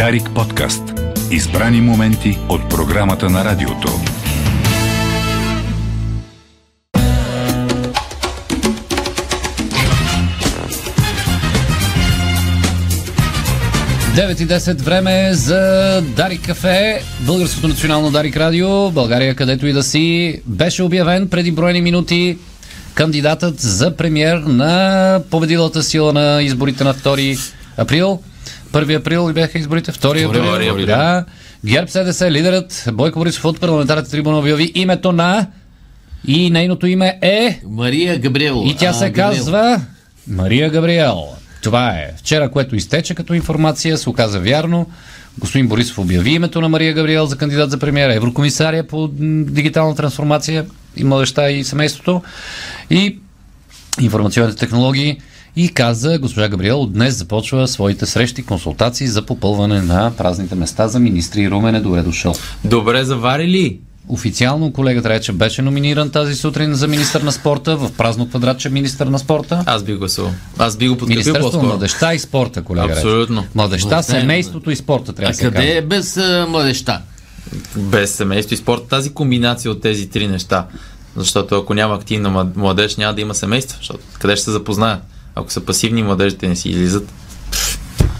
Дарик подкаст. Избрани моменти от програмата на радиото. Девет и 10 време за Дарик Кафе, Българското национално Дарик Радио, България където и да си. Беше обявен преди броени минути кандидатът за премьер на победилата сила на изборите на 2 април. 1 април бяха изборите? 2 април. април. Да. ГЕРБ СДС, лидерът Бойко Борисов от парламентарната трибуна обяви името на и нейното име е Мария Габриел. и тя А, се Габриел. казва Мария Габриел. Това е. Вчера, което изтече като информация, се оказа вярно. Господин Борисов обяви името на Мария Габриел за кандидат за премиера, еврокомисария по дигитална трансформация и младеща и семейството и информационните технологии и каза госпожа Габриел от днес започва своите срещи, консултации за попълване на празните места за министри. Румен е добре дошъл. Добре заварили. Официално колегата Рече беше номиниран тази сутрин за министър на спорта в празно квадратче министър на спорта. Аз би гласувал. Аз би го подкрепил Министерство на по-скоро. младеща и спорта, колега. Абсолютно. Младеща, Младеща е- семейството и спорта трябва А да се къде е без а, младеща? Без семейство и спорт. Тази комбинация от тези три неща. Защото ако няма активна млад- младеж, няма да има семейство. Защото къде ще се запознаят? Ако са пасивни, младежите не си излизат.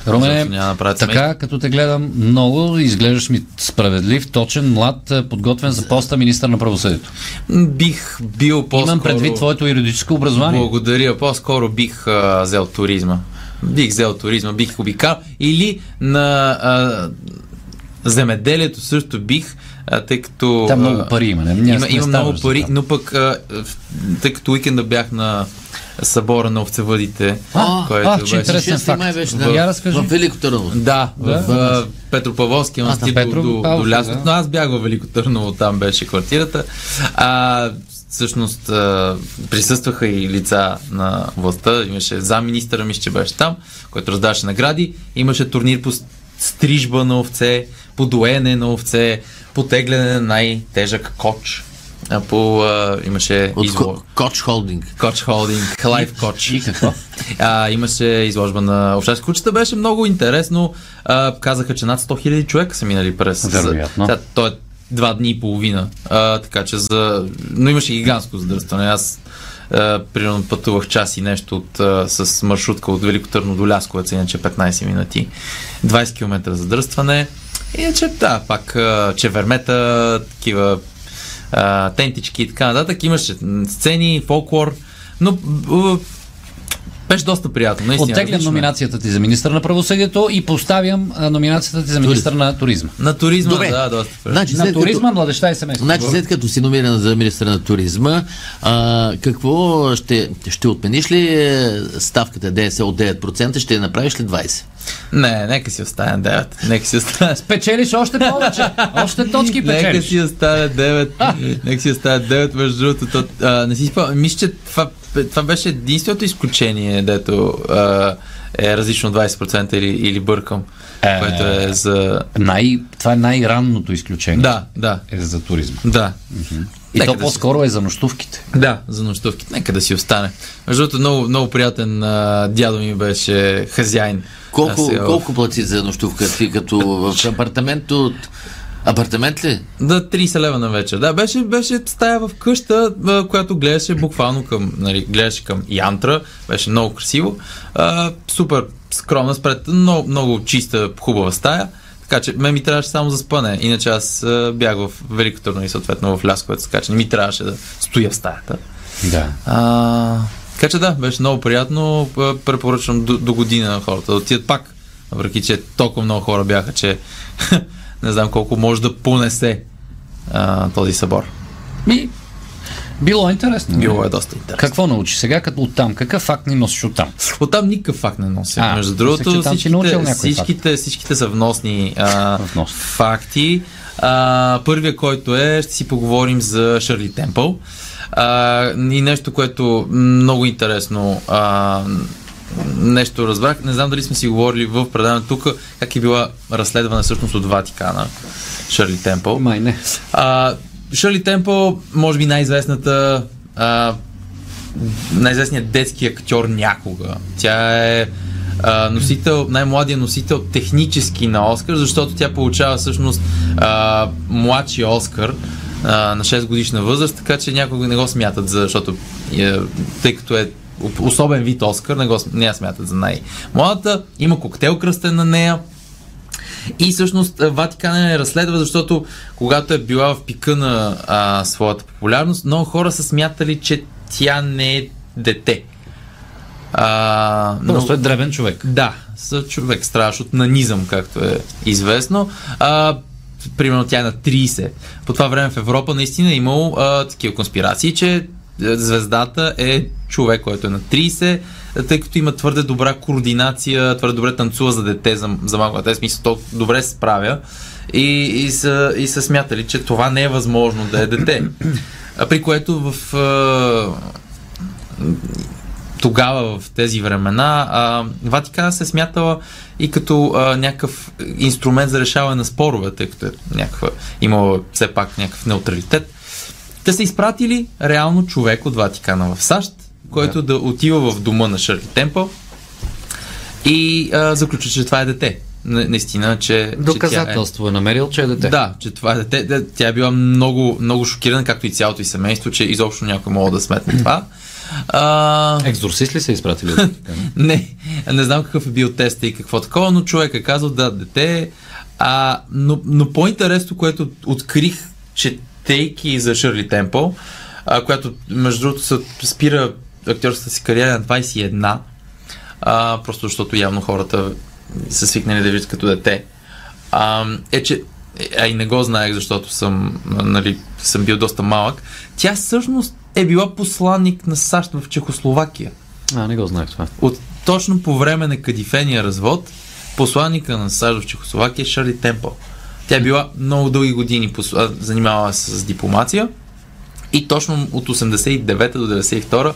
Няма да правят така като те гледам много, изглеждаш ми справедлив, точен, млад, е, подготвен за поста министър на правосъдието. Бих бил по-скоро... Имам предвид твоето юридическо образование. Благодаря. По-скоро бих а, взел туризма. Бих взел туризма, бих обикал. Или на а, земеделието също бих, а, тъй като... Там много пари има. Не, не, има, има много пари, но пък а, тъй като уикенда бях на събора на овцевъдите, А, който а, беше... интересен факт. май беше, Да. да. Я разкажи. В Велико Търново. Да, в Да. а, Петропавловския мастит Петро до, до, Павлов, до лясото. да. Но аз бях във Велико Търново, там беше квартирата. А, всъщност присъстваха и лица на властта. Имаше замминистъра, мисля, че беше там, който раздаваше награди. Имаше турнир по стрижба на овце, по доене на овце, по тегляне на най-тежък коч. По, а, имаше От изло... Ко- Коч Холдинг. Коч холдинг, лайф коч. И какво? А, имаше изложба на овчарски кучета, беше много интересно. А, казаха, че над 100 000 човека са минали през. Вероятно. За, сега, то е два дни и половина. А, така че за... Но имаше гигантско задръстване. Аз а, примерно пътувах час и нещо от, а, с маршрутка от Велико Търно до Лясковец, иначе 15 минути. 20 км задръстване. Иначе, да, пак а, чевермета, такива тентички и така нататък. Имаше сцени, фолклор, но беше доста приятно. Наистина, Оттеглям различно е. номинацията ти за министър на правосъдието и поставям номинацията ти за министър на туризма. На туризма, Добре. да, доста приятно. Значи, На туризма, като, младеща и семейство. значи, след като си номиниран за министър на туризма, а, какво ще, ще отмениш ли е, ставката ДС от 9%, ще я направиш ли 20%? Не, нека си остане 9. Нека си остане. Печелиш още повече. Още точки Нека печелиш. си остане 9. Нека си остане 9, между другото. То, а, не си спомням. Мисля, че това, това беше единственото изключение, дето а, е различно от 20% или, или бъркам. Е. Което е за... Най, това е най-ранното изключение. Да, да, Е за туризма. да. И Нека то да си- по-скоро е за нощувките. Да, за нощувките. Нека да си остане. Между другото, много, много приятен а, дядо ми беше хазяин. Колко, сега колко плати за нощувка ти, като в апартамент от... Апартамент ли? Да, 30 лева на вечер. Да, беше, беше стая в къща, която гледаше буквално към, нали, гледаше към Янтра. Беше много красиво. А, супер скромна спред, много, много чиста, хубава стая. Така че мен ми трябваше само за спане. Иначе аз бях в Велико Търно и съответно в Лясковец, така че не ми трябваше да стоя в стаята. Да. А, така че да, беше много приятно. Препоръчвам до, до година на хората да отидат пак. Въпреки, че толкова много хора бяха, че не знам колко може да понесе а, този събор. Ми, било е интересно. Било е доста интересно. Какво научи сега като оттам? Какъв факт ни носиш оттам? Оттам никакъв факт не нося. А, Между другото, там научил всичките, всичките, всичките са вносни а, Вносни. факти. А, първият, който е, ще си поговорим за Шърли Темпъл. А, и нещо, което много интересно а, нещо разбрах. Не знам дали сме си говорили в предаването тук, как е била разследвана всъщност от Ватикана Шърли Темпъл. Май не. А, Шърли Темпъл, може би най-известната а, най-известният детски актьор някога. Тя е а, носител, най-младия носител технически на Оскар, защото тя получава всъщност а, младши Оскар а, на 6 годишна възраст, така че някога не го смятат, за, защото е, тъй като е особен вид Оскар, не, го, не я смятат за най-младата. Има коктейл кръстен на нея. И всъщност Ватикан не разследва, защото когато е била в пика на а, своята популярност, много хора са смятали, че тя не е дете. А, Просто но, е древен човек. Да, са човек страдащ от нанизъм, както е известно. А, примерно тя е на 30. По това време в Европа наистина е имало а, такива конспирации, че звездата е човек, който е на 30, тъй като има твърде добра координация, твърде добре танцува за дете, за, за малко дете, смисъл, то добре се справя и, и, са, и са смятали, че това не е възможно да е дете. При което в тогава в тези времена а, Ватикана се е смятала и като някакъв инструмент за решаване на спорове, тъй като е някаква, имала все пак някакъв неутралитет. Те са изпратили реално човек от Ватикана в САЩ, който да, да отива в дома на Шърли Темпъл и а, заключва, че това е дете. Наистина, че. Доказателство че е... е намерил, че е дете. Да, че това е дете. Тя е била много, много шокирана, както и цялото и семейство, че изобщо някой мога да сметне това. А... Екзорсист ли са изпратили? не, не знам какъв е бил теста и какво такова, но човек е казал да, дете. А, но, но по-интересно, което открих, че тейки за Шърли Темпъл, а, която между другото се спира актьорската си кариера на 21, а, просто защото явно хората са свикнали да виждат като дете, а, е, че а и не го знаех, защото съм, нали, съм бил доста малък, тя всъщност е била посланник на САЩ в Чехословакия. А, не го знаех това. От, точно по време на кадифения развод, посланника на САЩ в Чехословакия е Шарли Темпъл. Тя е била много дълги години, занимавала се с дипломация и точно от 89 до 92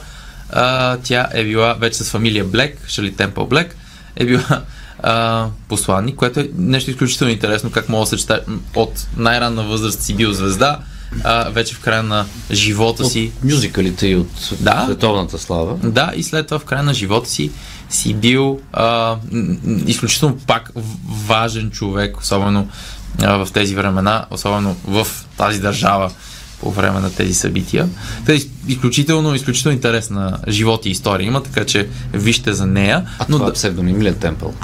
а, тя е била вече с фамилия Блек, Шарли Темпъл Блек, е била а, посланник, което е нещо изключително интересно, как мога да съчета от най-ранна възраст си бил звезда, а, вече в края на живота от си. Мюзикалите и от да, световната слава. Да, и след това в края на живота си си бил а, изключително пак важен човек, особено в тези времена, особено в тази държава по време на тези събития. Та е изключително, изключително интересна живот и история има, така че вижте за нея. А но това е псевдоним ли е Темпъл?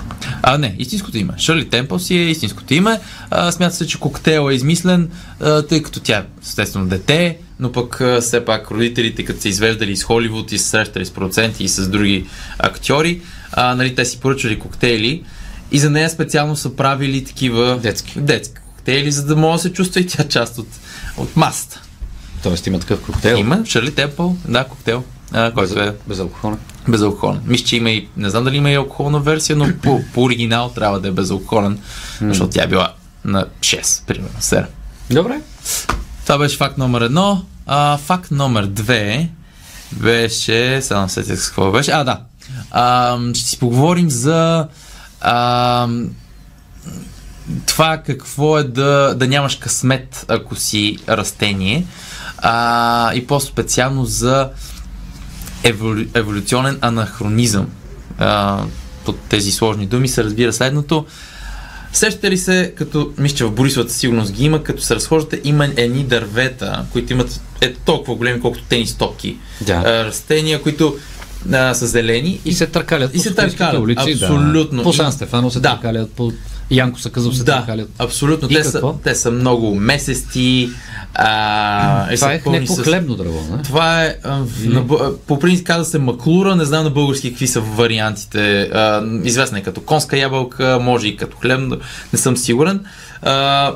А, не, истинското име. Шърли Темпъл си е истинското име. А, смята се, че коктейл е измислен, а, тъй като тя е естествено дете, но пък а, все пак родителите, като са извеждали из Холивуд и се срещали с проценти и с други актьори, а, нали, те си поръчали коктейли и за нея специално са правили такива детски, детски коктейли, за да може да се чувства и тя част от, от масата. Тоест има такъв коктейл? Има, Шарли Темпъл, да, коктейл. А, който Без, е безалкохолен. Безалкохолен. Мисля, че има и, не знам дали има и алкохолна версия, но по, по оригинал трябва да е безалкохолен, mm. защото тя е била на 6, примерно, 7. Добре. Това беше факт номер едно. А, факт номер две беше... Сега се с какво беше. А, да. А, ще си поговорим за а, това какво е да, да нямаш късмет, ако си растение а, и по-специално за еволю, еволюционен анахронизъм. А, под тези сложни думи се разбира следното. Сещате ли се, като, мисля, че в Борисовата сигурност ги има, като се разхождате, има едни дървета, които имат е толкова големи, колкото тенис топки. Да. Растения, които а, са зелени. И, и се търкалят. И се търкалят. Улици, абсолютно. Да. По Сан Стефано се да. търкалят, по Янко са казал се да, търкалят. абсолютно. те са, те са много месести. А, е, това е някакво с... хлебно дърво, не? Това е, а, на, по принцип казва се маклура, не знам на български какви са вариантите. А, известна е като конска ябълка, може и като хлебно, не съм сигурен. А,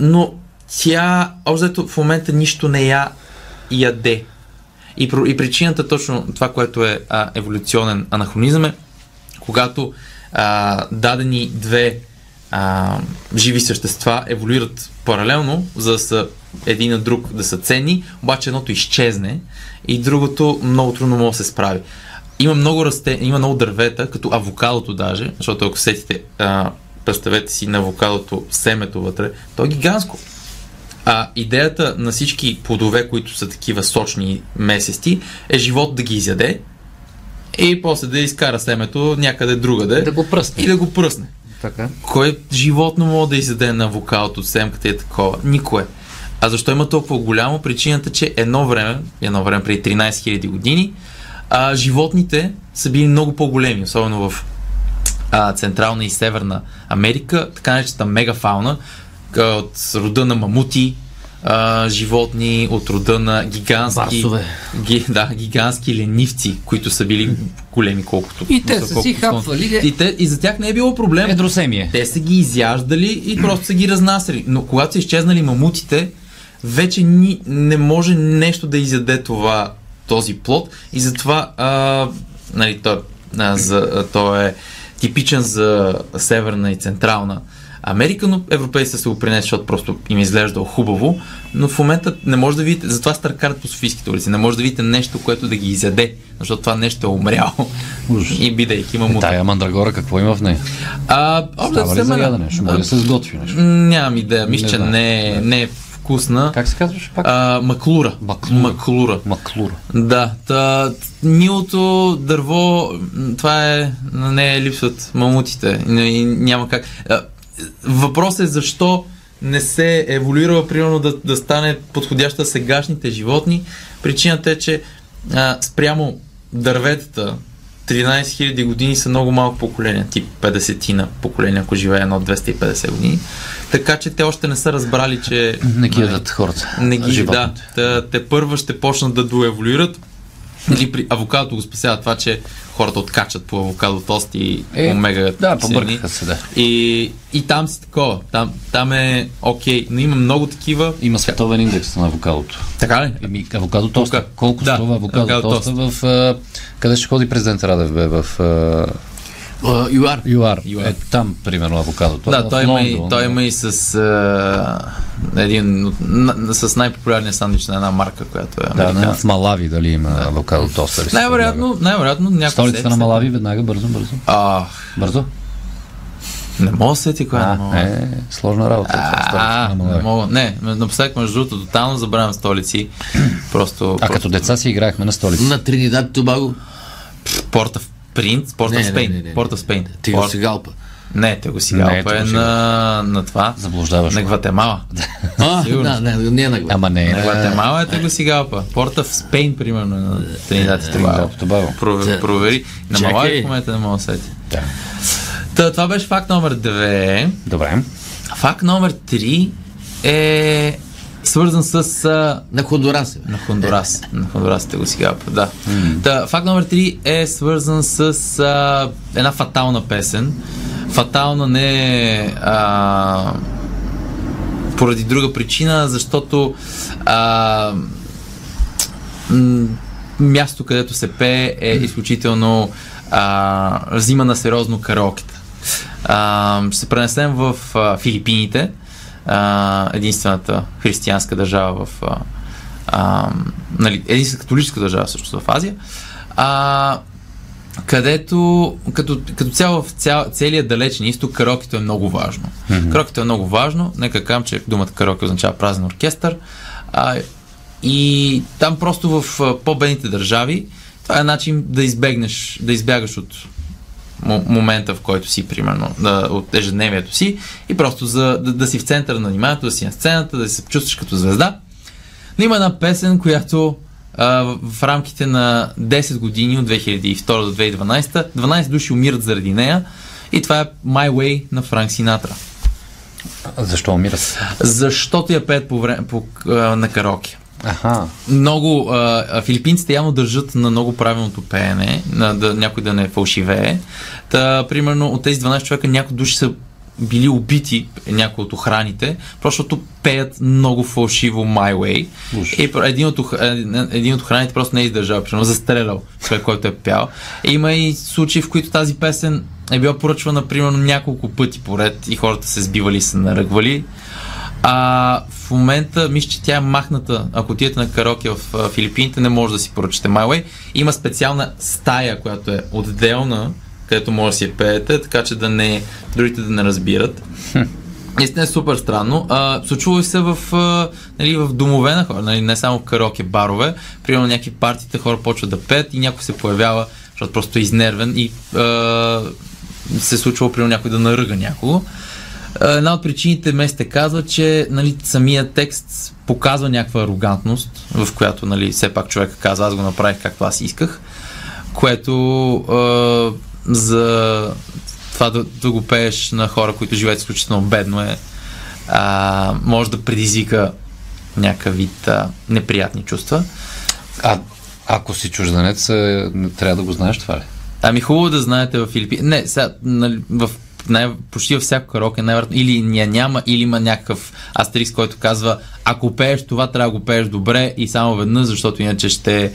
но тя, обзето в момента нищо не я яде. И, и причината точно това, което е а, еволюционен анахронизъм е, когато а, дадени две а, живи същества еволюират паралелно, за да са един на друг да са ценни, обаче едното изчезне и другото много трудно може да се справи. Има много, расте, има много дървета, като авокадото даже, защото ако сетите, а, представете си на авокадото семето вътре, то е гигантско. А идеята на всички плодове, които са такива сочни месести, е живот да ги изяде и после да изкара семето някъде другаде Да го пръсне. и да го пръсне. Така. Кое животно мога да изяде на авокадото от семката и е такова? Никое. А защо има толкова голямо? Причината, че едно време, едно време преди 13 000 години, а, животните са били много по-големи, особено в а, Централна и Северна Америка, така наречената мегафауна, от рода на мамути, а, животни, от рода на гигантски, Барсове. ги, да, гигантски ленивци, които са били големи колкото. И те са колкото си хапвали. И, те, и за тях не е било проблем. Едросемие. Те са ги изяждали и просто са ги разнасяли. Но когато са изчезнали мамутите, вече ни, не може нещо да изяде това, този плод и затова а, нали, той, а, за, а, той е типичен за Северна и Централна Америка, но европейците са го принесли, защото просто им е изглеждал хубаво, но в момента не може да видите, затова старкарат по Софийските улици, не може да видите нещо, което да ги изяде, защото това нещо е умряло Ужас. и бидейки мамут. Тая мандрагора, какво има в нея? А, общо Става ли взето, за? Ще може да се сготви нещо. Нямам идея. Мисля, Не че не, е- не е вкусна. Как се казваше пак? А, маклура. Маклура. Маклура. Маклура. Да, та, нилото дърво, това е, на нея липсват мамутите. Няма как. Въпросът е защо не се е еволюирала, примерно, да, да стане подходяща сегашните животни. Причината е, че а, спрямо дърветата, 13 000 години са много малко поколения, тип 50 на поколения, ако живее едно 250 години. Така че те още не са разбрали, че... Не ги ядат хората. не ги, да. животните. Те, те първа ще почнат да доеволюират. Или при авокадото го спасява това, че хората откачат по авокадо тост и Е, омега Да, побъркаха се, да. И, и там си такова. Там, там е окей, но има много такива. Има световен индекс на авокадото. Така ли? Еми, авокадо. Тука. Колко Да, струва авокадо, авокадо тоста в... Къде ще ходи президент Радев, бе? В ЮАР. ЮАР. ЮАР. Е, там, примерно, авокадото. Да, той има, и, той има и с а, един, на, с най-популярния сандвич на една марка, която е Да, американска. в Малави дали има авокадо ли се предлага? най-вероятно, най-вероятно някой Столицата на Малави, веднага, бързо, бързо. А, Бързо? не мога да сети коя не мога. А, е, сложна работа. това, столицата А, на не мога. Не, напоследък, между другото, тотално забравям столици. Просто, А просто като деца си играехме на столица. На Тринидад Тобаго. Порта в Принц, Порта в Спейн. не, не, не. Порта в Спейн. Ти го Порт- си галпа. Не, те го си Не, галпа е Тегло на, на това. Заблуждаваш На. Гватемала. А, да, не, не е на глава. Ама не. На Гватемала е Тегло си галпа. Порта в Спейн, примерно, на Тринидад и Тобаго. Провери. На. Малави в момента не мога да сети. Да. Та, това беше факт номер две. Добре. Факт номер три е свързан с а, На Хондурас. бе. На Хондурас. На Хондурас те го сега, да. Та, факт номер 3 е свързан с а, една фатална песен. Фатална не е а, поради друга причина, защото а, м, място, където се пее е изключително а, взима на сериозно караокета. А, ще се пренесем в а, Филипините, а, единствената християнска държава в а, а, нали, единствената католическа държава също в Азия, а, където като, като цяло в цял, целият далечен изток караокето е много важно. Mm-hmm. Караокето е много важно. Нека кажем, че думата караоке означава празен оркестър. А, и там просто в по-бедните държави това е начин да избегнеш, да избягаш от момента, в който си, примерно, да, от ежедневието си и просто за, да, да си в центъра на вниманието, да си на сцената, да се чувстваш като звезда. Но има една песен, която а, в, рамките на 10 години, от 2002 до 2012, 12 души умират заради нея и това е My Way на Франк Синатра. Защо умират? Защото я пеят по време, по, а, на караоке. Аха. Много, а, филипинците явно държат на много правилното пеене, на да, някой да не фалшивее. Та, примерно, от тези 12 човека някои души са били убити, някои от охраните, просто защото пеят много фалшиво My Way. Уж. И един от, ох- един- един от охраните просто не е издържал, примерно застрелял човек, който е пял. И има и случаи, в които тази песен е била поръчвана примерно няколко пъти поред и хората се сбивали и се наръгвали. А в момента, мисля, че тя е махната. Ако отидете на караоке в Филипините, не може да си поръчате My Way. Има специална стая, която е отделна, където може да си я пеете, така че да не, другите да не разбират. Наистина е супер странно. А, случва се в, а, нали, в домове на хора, нали, не само в караоке барове. Примерно някакви партиите хора почват да пеят и някой се появява защото просто е изнервен и а, се е случвало при някой да наръга някого. А, Една от причините Месте казва, че нали, самият текст показва някаква арогантност, в която нали, все пак човек казва, аз го направих както аз исках, което а, за това да, да го пееш на хора, които живеят изключително бедно е, а, може да предизвика някакъв вид а, неприятни чувства. А ако си чужденец, е, трябва да го знаеш това ли? Ами хубаво да знаете в Филипини. Не, сега, нали, в най- почти във всяко караоке най-вероятно или ня няма, или има някакъв астерикс, който казва ако пееш това, трябва да го пееш добре и само веднъж, защото иначе ще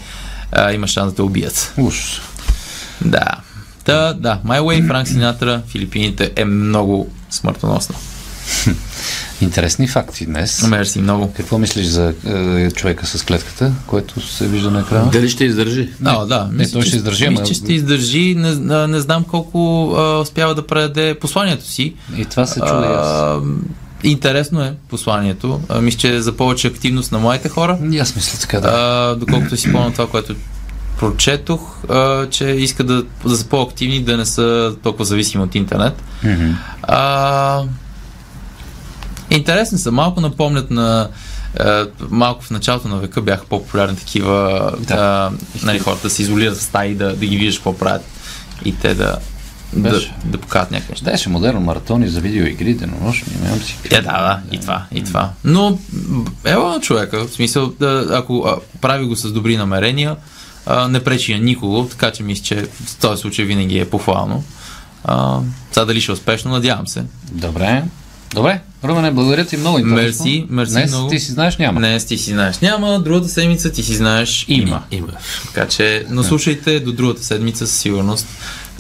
а, има шанс да те убият. Уж. Да. Та, да, My Way, Франк Синатра, Филипините е много смъртоносна. Интересни факти днес. Мерси много. Какво мислиш за е, човека с клетката, който се вижда на екрана? Дали ще издържи? А, да, мисля, той че- ще издържи, Мисля, че ще издържи. Не, не знам колко а, успява да предаде посланието си. И това се чуда и аз. А, интересно е посланието. А, мисля, че е за повече активност на младите хора. И аз мисля така, да. А, доколкото си помня това, което прочетох, а, че иска да, да са по-активни, да не са толкова зависими от интернет. А, интересни са. Малко напомнят на а, малко в началото на века бяха по-популярни такива Да. а, нали, хората да се изолират в стаи, да, да ги виждаш какво правят и те да, да, Беше. да покажат някакви неща. Беше модерно маратони за видеоигри, денонощни, нямам си. Е, да, да, и това, и това. Но, ево на човека, в смисъл, да, ако а, прави го с добри намерения, а, не пречи на никого, така че мисля, че в този случай винаги е похвално. А, сега дали ще е успешно, надявам се. Добре. Добре, Румене, благодаря ти много. интересно. Мерси, мерси Днес много. ти си знаеш няма. Днес ти си знаеш. Няма, другата седмица ти си знаеш. Има. Има. Така че, но слушайте до другата седмица със сигурност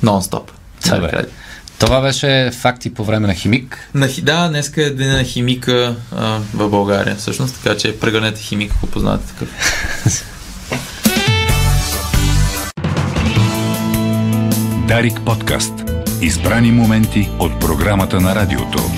нон-стоп. Добре. Това беше факти по време на химик. На, да, днеска е деня на химика а, в България, всъщност, така че прегърнете химик, ако познавате такъв. Дарик подкаст. Избрани моменти от програмата на радиото.